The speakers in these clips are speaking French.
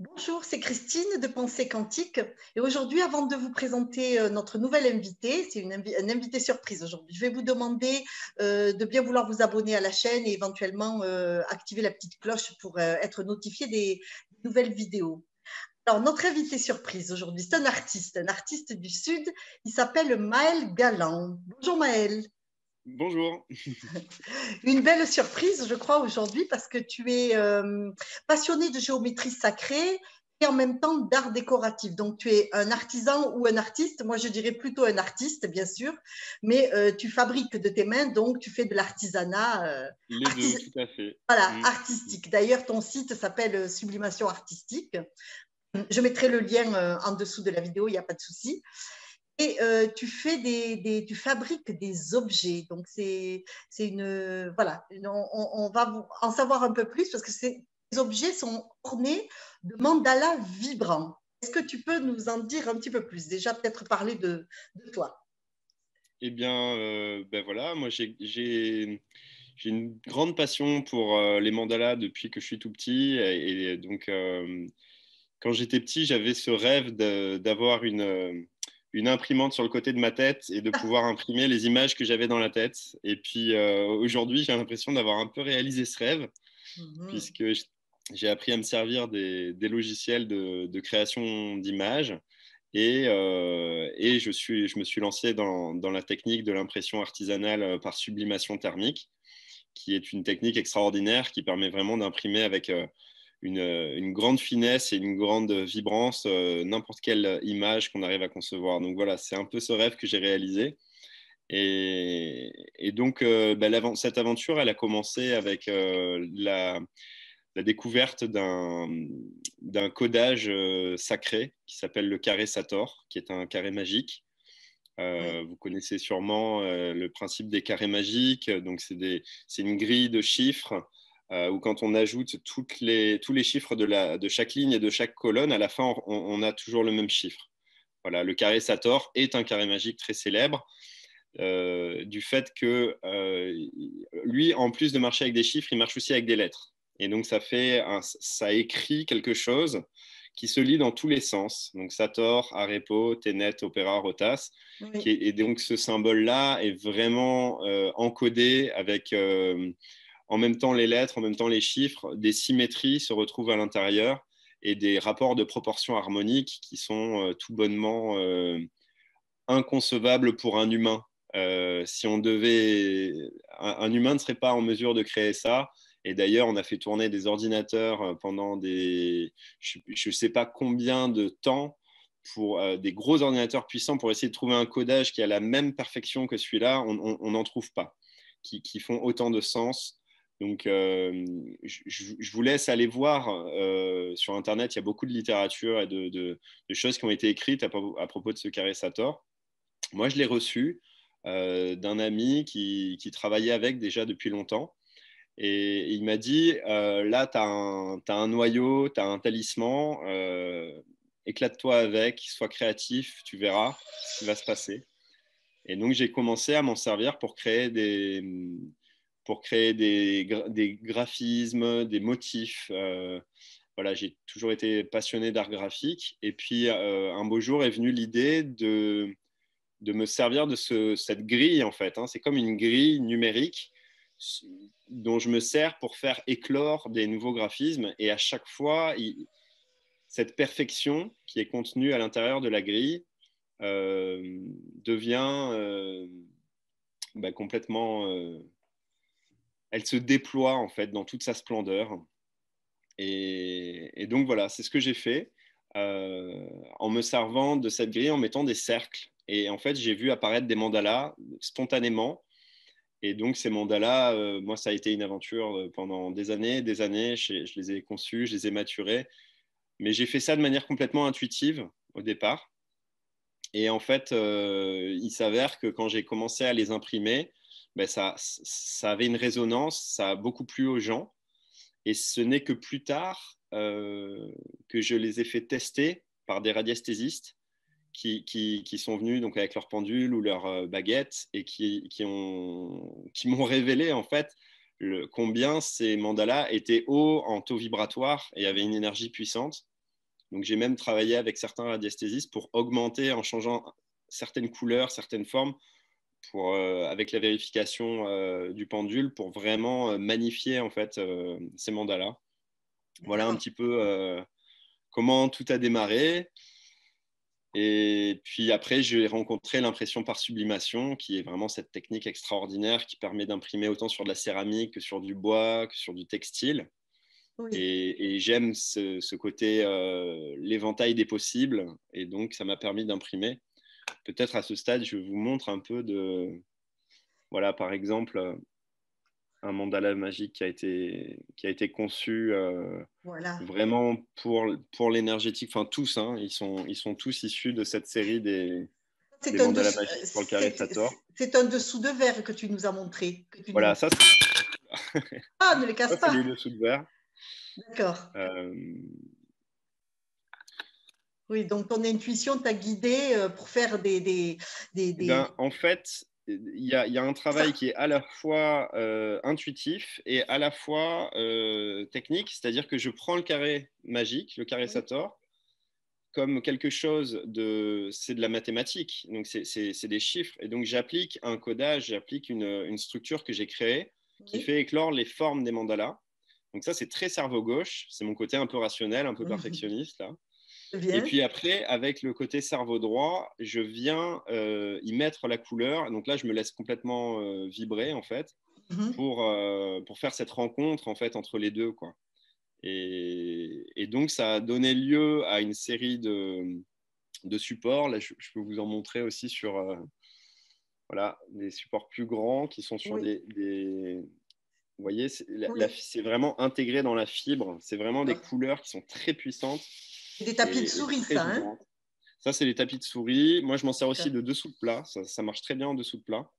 Bonjour, c'est Christine de Pensée Quantique. Et aujourd'hui, avant de vous présenter euh, notre nouvelle invitée, c'est une, invitée surprise aujourd'hui, je vais vous demander euh, de bien vouloir vous abonner à la chaîne et éventuellement euh, activer la petite cloche pour être notifié des, nouvelles vidéos. Alors, notre invité surprise aujourd'hui, c'est un artiste, un artiste du Sud. Il s'appelle Maël Galland. Bonjour Maël. Bonjour. Une belle surprise, je crois, aujourd'hui, parce que tu es euh, passionné de géométrie sacrée et en même temps d'art décoratif. Donc, tu es un artisan ou un artiste. Moi, je dirais plutôt un artiste, bien sûr, mais euh, tu fabriques de tes mains, donc tu fais de l'artisanat. Euh, Les deux, tout à fait. Voilà, mm. artistique. D'ailleurs, ton site s'appelle Sublimation Artistique. Je mettrai le lien en dessous de la vidéo, il n'y a pas de souci et euh, tu fais des, tu fabriques des objets. Donc c'est une voilà, on, va en savoir un peu plus parce que ces objets sont ornés de mandalas vibrants. Est-ce que tu peux nous en dire un petit peu plus? Déjà peut-être parler de, toi. Eh bien, euh, ben voilà, moi j'ai une grande passion pour euh, les mandalas depuis que je suis tout petit. Et, donc, quand j'étais petit, j'avais ce rêve d'avoir une, une imprimante sur le côté de ma tête et de pouvoir imprimer les images que j'avais dans la tête. Et puis euh, aujourd'hui, j'ai l'impression d'avoir un peu réalisé ce rêve, mhm. puisque j'ai appris à me servir des, logiciels de, création d'images. Et, euh, et je, suis, je me suis lancé dans, dans la technique de l'impression artisanale euh, par sublimation thermique, qui est une technique extraordinaire qui permet vraiment d'imprimer avec une, grande finesse et une grande vibrance, euh, n'importe quelle image qu'on arrive à concevoir. Donc voilà, c'est un peu ce rêve que j'ai réalisé. Et, donc, euh, bah, cette aventure, elle a commencé avec euh, la, découverte d'un codage sacré qui s'appelle le carré Sator, qui est un carré magique. Vous connaissez sûrement le principe des carrés magiques. Donc, c'est une grille de chiffres euh, où quand on ajoute toutes les, tous les chiffres de, la, de, chaque ligne et de chaque colonne, à la fin, on, a toujours le même chiffre. Voilà, le carré Sator est un carré magique très célèbre. Euh, du fait que euh, lui, en plus de marcher avec des chiffres, il marche aussi avec des lettres. Et donc, ça, fait ça écrit quelque chose qui se lit dans tous les sens. Donc, Sator, Arepo, Tenet, Opéra, Rotas. et donc, ce symbole-là est vraiment encodé avec en même temps les lettres, en même temps les chiffres, des symétries se retrouvent à l'intérieur et des rapports de proportions harmoniques qui sont euh, tout bonnement euh, inconcevables pour un humain. Euh, si on devait, un, humain ne serait pas en mesure de créer ça. Et d'ailleurs, on a fait tourner des ordinateurs pendant des, je ne sais pas combien de temps pour des gros ordinateurs puissants pour essayer de trouver un codage qui a la même perfection que celui-là. On n'en trouve pas, qui, qui, font autant de sens donc, euh, je, vous laisse aller voir euh, sur Internet. Il y a beaucoup de littérature et de, choses qui ont été écrites à, propos de ce carré Sator. Moi, je l'ai reçu euh, d'un ami qui, travaillait avec déjà depuis longtemps. Et il m'a dit, là, tu as, un noyau, tu as un talisman, éclate-toi avec, sois créatif, tu verras ce qui va se passer. Et donc, j'ai commencé à m'en servir pour créer des, pour créer des, des graphismes, des motifs. Euh, voilà, j'ai toujours été passionné d'art graphique. Et puis, euh, un beau jour est venue l'idée de, de me servir de ce, cette grille, en fait. Hein. C'est comme une grille numérique dont je me sers pour faire éclore des nouveaux graphismes. Et à chaque fois, cette perfection qui est contenue à l'intérieur de la grille euh, devient bah, complètement elle se déploie en fait dans toute sa splendeur. Et, donc voilà, c'est ce que j'ai fait euh, en me servant de cette grille, en mettant des cercles. Et en fait, j'ai vu apparaître des mandalas spontanément. Et donc ces mandalas, euh, moi, ça a été une aventure euh, pendant des années, des années. Je les ai conçus, je les ai maturés. Mais j'ai fait ça de manière complètement intuitive au départ. Et en fait, il s'avère que quand j'ai commencé à les imprimer, ben, ça, ça avait une résonance, ça a beaucoup plu aux gens. Et ce n'est que plus tard euh, que je les ai fait tester par des radiesthésistes qui, qui, qui, sont venus donc avec leur pendule ou leur euh, baguette et qui, qui m'ont révélé en fait le, combien ces mandalas étaient hauts en taux vibratoire et avaient une énergie puissante. Donc j'ai même travaillé avec certains radiesthésistes pour augmenter en changeant certaines couleurs, certaines formes, pour, avec la vérification du pendule, pour vraiment magnifier en fait ces mandalas. Voilà un petit peu comment tout a démarré. Et puis après, j'ai rencontré l'impression par sublimation, qui est vraiment cette technique extraordinaire qui permet d'imprimer autant sur de la céramique que sur du bois, que sur du textile. Et, j'aime ce, côté, euh, l'éventail des possibles. Et donc, ça m'a permis d'imprimer. Peut-être à ce stade, je vous montre un peu de... Voilà, par exemple, un mandala magique qui a été, qui a été conçu euh, vraiment pour, pour l'énergétique. Enfin, tous, hein, ils, sont, ils sont tous issus de cette série des, des mandalas magiques pour le carré. C'est un dessous de verre que tu nous as montré. voilà, ça Ah, ne les casse pas. C'est le dessous de verre. D'accord. Euh, oui, donc ton intuition t'a guidé euh, pour faire des... des, des, eh ben, en fait, il y, a, un travail qui est à la fois euh, intuitif et à la fois technique, c'est-à-dire que je prends le carré magique, le carré Sator, comme quelque chose de... C'est de la mathématique, donc c'est des chiffres. Et donc j'applique un codage, j'applique une, une, structure que j'ai créée qui fait éclore les formes des mandalas. Donc ça, c'est très cerveau gauche. C'est mon côté un peu rationnel, un peu mmh. perfectionniste là. Et puis après, avec le côté cerveau droit, je viens euh, y mettre la couleur. Donc là, je me laisse complètement euh, vibrer en fait mmh pour, euh, pour faire cette rencontre en fait entre les deux quoi. Et, et, donc ça a donné lieu à une série de, de supports. Là, je, peux vous en montrer aussi sur voilà des supports plus grands qui sont sur des, vous voyez, c'est vraiment intégré dans la fibre. C'est vraiment des couleurs qui sont très puissantes. Des tapis de souris, ça. Hein ça, c'est les tapis de souris. Moi, je m'en sers aussi de dessous de plat. Ça, marche très bien en dessous de plat.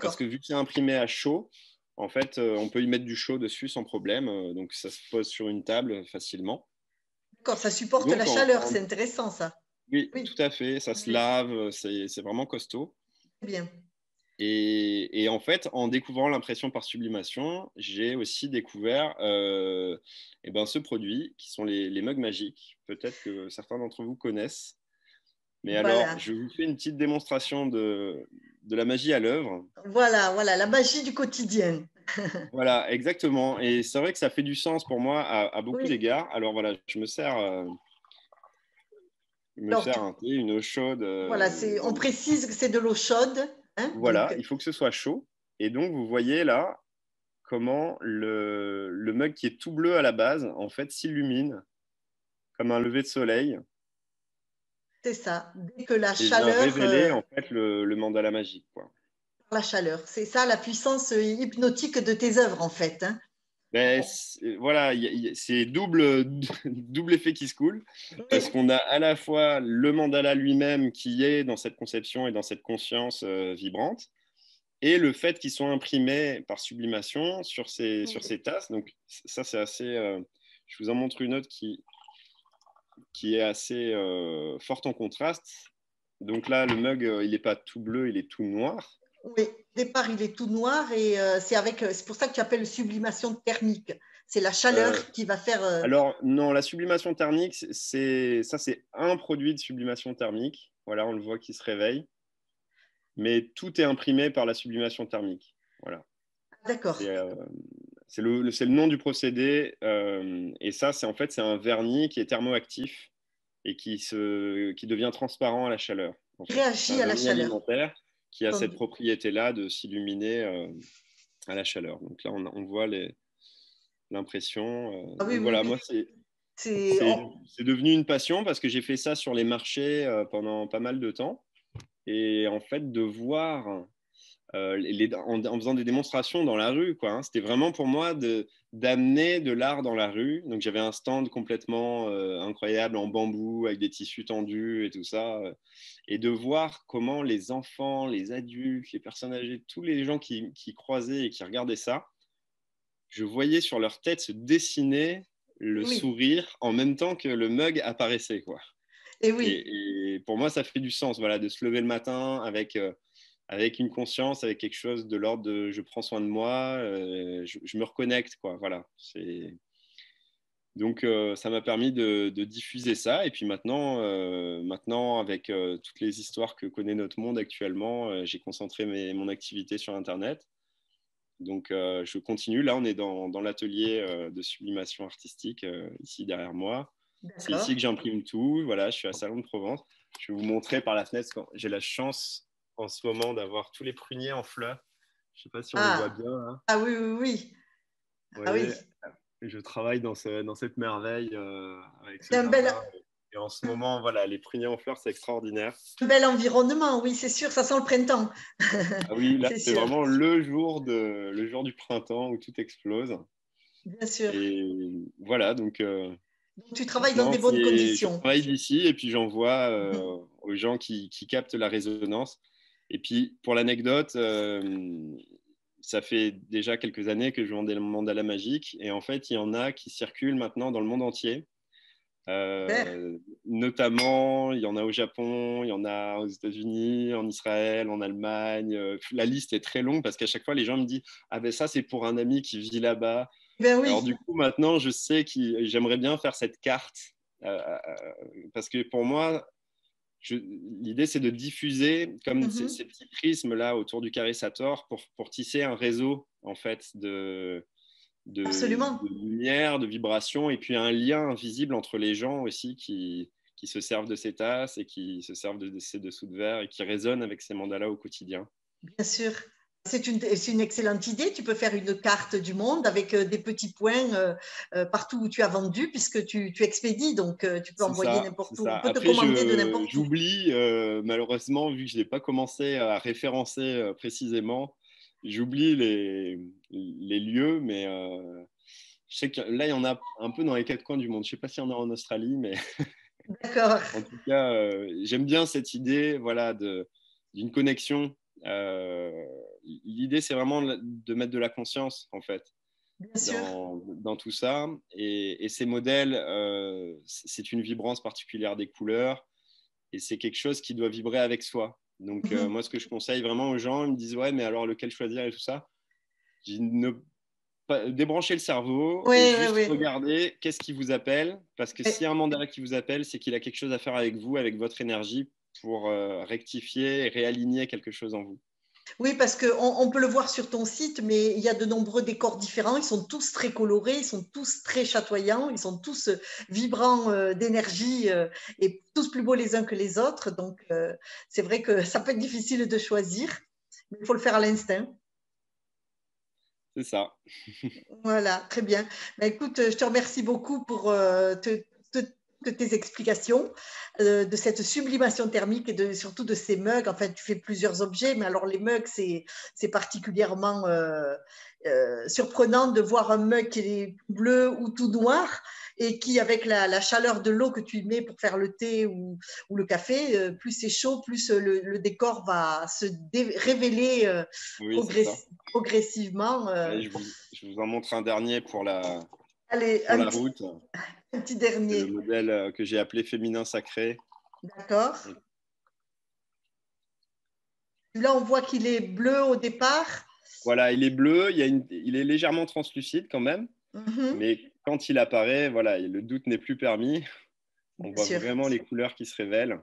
Parce que vu que c'est imprimé à chaud, en fait, euh, on peut y mettre du chaud dessus sans problème. Euh, donc, ça se pose sur une table facilement. D'accord, ça supporte la chaleur. C'est intéressant, ça. Oui, oui, tout à fait. Ça se lave. C'est vraiment costaud. Bien. Et, en fait, en découvrant l'impression par sublimation, j'ai aussi découvert euh, eh ben, ce produit qui sont les, mugs magiques. Peut-être que certains d'entre vous connaissent. Mais alors, je vous fais une petite démonstration de, de la magie à l'œuvre. Voilà, voilà, la magie du quotidien. voilà, exactement. Et c'est vrai que ça fait du sens pour moi à, beaucoup d'égards. Alors voilà, je me sers. Euh, me sers un thé, une eau chaude. Euh, voilà, on précise que c'est de l'eau chaude. Hein, voilà, il faut que ce soit chaud. Et donc, vous voyez là comment le, le mug qui est tout bleu à la base, en fait, s'illumine comme un lever de soleil. C'est ça. Dès que la chaleur. révéler euh, en fait le, le, mandala magique. Quoi. La chaleur. C'est ça la puissance euh, hypnotique de tes œuvres en fait. Hein. Ben, voilà, c'est double, double effet qui se coule, parce qu'on a à la fois le mandala lui-même qui est dans cette conception et dans cette conscience euh, vibrante, et le fait qu'ils sont imprimés par sublimation sur ces, sur ces tasses. Donc ça, c'est assez... Euh, je vous en montre une autre qui, qui est assez euh, forte en contraste. Donc là, le mug, il n'est pas tout bleu, il est tout noir. Oui, au départ, il est tout noir et euh, c'est avec, c'est pour ça que tu appelles sublimation thermique. C'est la chaleur euh, qui va faire. Euh, alors non, la sublimation thermique, c'est ça, c'est un produit de sublimation thermique. Voilà, on le voit qui se réveille, mais tout est imprimé par la sublimation thermique. Voilà. D'accord. C'est le, le, nom du procédé et ça, c'est en fait c'est un vernis qui est thermoactif et qui se qui devient transparent à la chaleur. Réagit à la chaleur qui a cette propriété-là de s'illuminer euh, à la chaleur. Donc là, on, voit l'impression. Euh, ah voilà, moi, c'est. C'est devenu une passion parce que j'ai fait ça sur les marchés euh, pendant pas mal de temps. Et en fait, de voir euh, en, faisant des démonstrations dans la rue. Hein. C'était vraiment pour moi d'amener de, l'art dans la rue. Donc j'avais un stand complètement euh, incroyable en bambou avec des tissus tendus et tout ça. Euh, et de voir comment les enfants, les adultes, les personnes âgées, tous les gens qui, croisaient et qui regardaient ça, je voyais sur leur tête se dessiner le sourire en même temps que le mug apparaissait. Quoi. Et oui. Et, pour moi, ça fait du sens voilà, de se lever le matin avec avec une conscience, avec quelque chose de l'ordre de je prends soin de moi, euh, je, me reconnecte, quoi. Voilà. C'est Donc, euh, ça m'a permis de, diffuser ça. Et puis maintenant, euh, maintenant avec toutes les histoires que connaît notre monde actuellement, j'ai concentré mon activité sur Internet. Donc, je continue. Là, on est dans, l'atelier de sublimation artistique, ici derrière moi. C'est ici que j'imprime tout. Voilà, je suis à Salon de Provence. Je vais vous montrer par la fenêtre. J'ai la chance en ce moment d'avoir tous les pruniers en fleurs. Je ne sais pas si on les ah. voit bien. Hein. Ah oui, oui, oui. ah oui je travaille dans, dans cette merveille euh, avec ce un bel... Et en ce moment, voilà, les pruniers en fleurs, c'est extraordinaire. Un bel environnement, oui, c'est sûr, ça sent le printemps. ah oui, là, c'est vraiment le jour, de, le jour du printemps où tout explose. Bien sûr. Et voilà, donc. Euh, donc tu travailles dans des bonnes conditions. Je travaille d'ici et puis j'envoie euh, mhm. aux gens qui, qui, captent la résonance. Et puis, pour l'anecdote, ça fait déjà quelques années que je vends des mandalas magiques et en fait, il y en a qui circulent maintenant dans le monde entier. Euh, notamment, il y en a au Japon, il y en a aux États-Unis, en Israël, en Allemagne. Euh, la liste est très longue parce qu'à chaque fois, les gens me disent Ah ben ça, c'est pour un ami qui vit là-bas. Ben oui. Alors, du coup, maintenant, je sais que j'aimerais bien faire cette carte euh, parce que pour moi, l'idée, c'est de diffuser comme mm-hmm. ces, petits prismes-là autour du carré Sator pour, pour, tisser un réseau en fait de, de, lumière, de vibration, et puis un lien invisible entre les gens aussi qui, qui se servent de ces tasses et qui se servent de, ces dessous de verre et qui résonnent avec ces mandalas au quotidien. Bien sûr. C'est une, une, excellente idée. Tu peux faire une carte du monde avec euh, des petits points euh, euh, partout où tu as vendu, puisque tu, tu expédies, donc tu peux envoyer n'importe où. On peut te commander de n'importe où. J'oublie, malheureusement, vu que je n'ai pas commencé à référencer précisément, j'oublie les, les, lieux, mais je sais que là, il y en a un peu dans les quatre coins du monde. Je ne sais pas s'il y en a en Australie, mais. D'accord. en tout cas, j'aime bien cette idée voilà, d'une connexion l'idée, c'est vraiment de mettre de la conscience, en fait, dans, tout ça. Et, ces modèles, euh, c'est une vibrance particulière des couleurs et c'est quelque chose qui doit vibrer avec soi. Donc, euh, mhm. moi, ce que je conseille vraiment aux gens, ils me disent Ouais, mais alors lequel choisir et tout ça? Ne pas, débrancher le cerveau et juste regarder qu'est-ce qui vous appelle. Parce que s'il y a un mandala qui vous appelle, c'est qu'il a quelque chose à faire avec vous, avec votre énergie pour euh, rectifier et réaligner quelque chose en vous. Oui, parce qu'on on peut le voir sur ton site, mais il y a de nombreux décors différents. Ils sont tous très colorés, ils sont tous très chatoyants, ils sont tous euh, vibrants euh, d'énergie euh, et tous plus beaux les uns que les autres. Donc, c'est vrai que ça peut être difficile de choisir, mais il faut le faire à l'instinct. C'est ça. voilà, très bien. Bah, écoute, je te remercie beaucoup pour te, de tes explications euh, de cette sublimation thermique et de, surtout de ces mugs. En fait, tu fais plusieurs objets, mais alors les mugs, c'est particulièrement euh, euh, surprenant de voir un mug qui est bleu ou tout noir et qui, avec la, chaleur de l'eau que tu mets pour faire le thé ou, ou le café, plus c'est chaud, plus le, décor va se révéler progressivement. je, vous, en montre un dernier pour la, Allez, la route. Un petit dernier. Le modèle euh, que j'ai appelé féminin sacré. D'accord. Là, on voit qu'il est bleu au départ. Voilà, il est bleu, il, est légèrement translucide quand même. Mhm. Mais quand il apparaît, voilà, le doute n'est plus permis. On voit vraiment les couleurs qui se révèlent.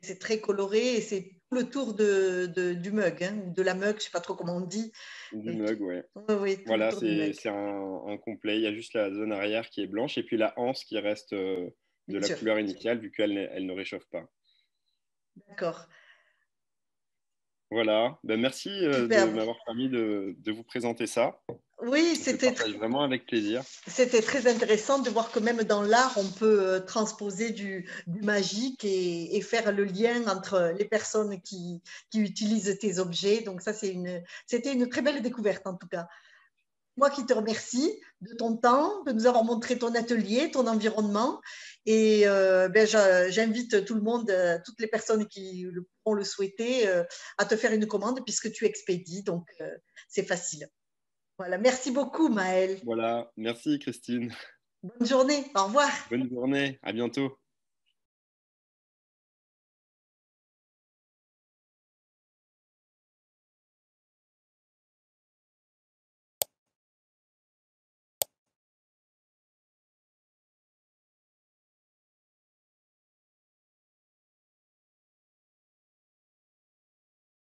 C'est très coloré et c'est le tour de, du mug, hein, de la mug, je ne sais pas trop comment on dit. Du mug, ouais. voilà, c'est un, complet. Il y a juste la zone arrière qui est blanche et puis la anse qui reste euh, de la couleur initiale vu qu'elle elle ne réchauffe pas. D'accord. Voilà, ben, merci euh, de m'avoir permis de, de, vous présenter ça. Oui, c'était vraiment avec plaisir. C'était très intéressant de voir que même dans l'art, on peut euh, transposer du, magique et, faire le lien entre les personnes qui, utilisent tes objets. Donc ça, c'est une, c'était une très belle découverte en tout cas. Moi qui te remercie de ton temps, de nous avoir montré ton atelier, ton environnement. Et euh, ben, j'invite tout le monde, euh, toutes les personnes qui pourront le souhaiter, à te faire une commande puisque tu expédies. Donc, c'est facile. Voilà, merci beaucoup Maël. Voilà, merci Christine. Bonne journée, au revoir. Bonne journée, à bientôt.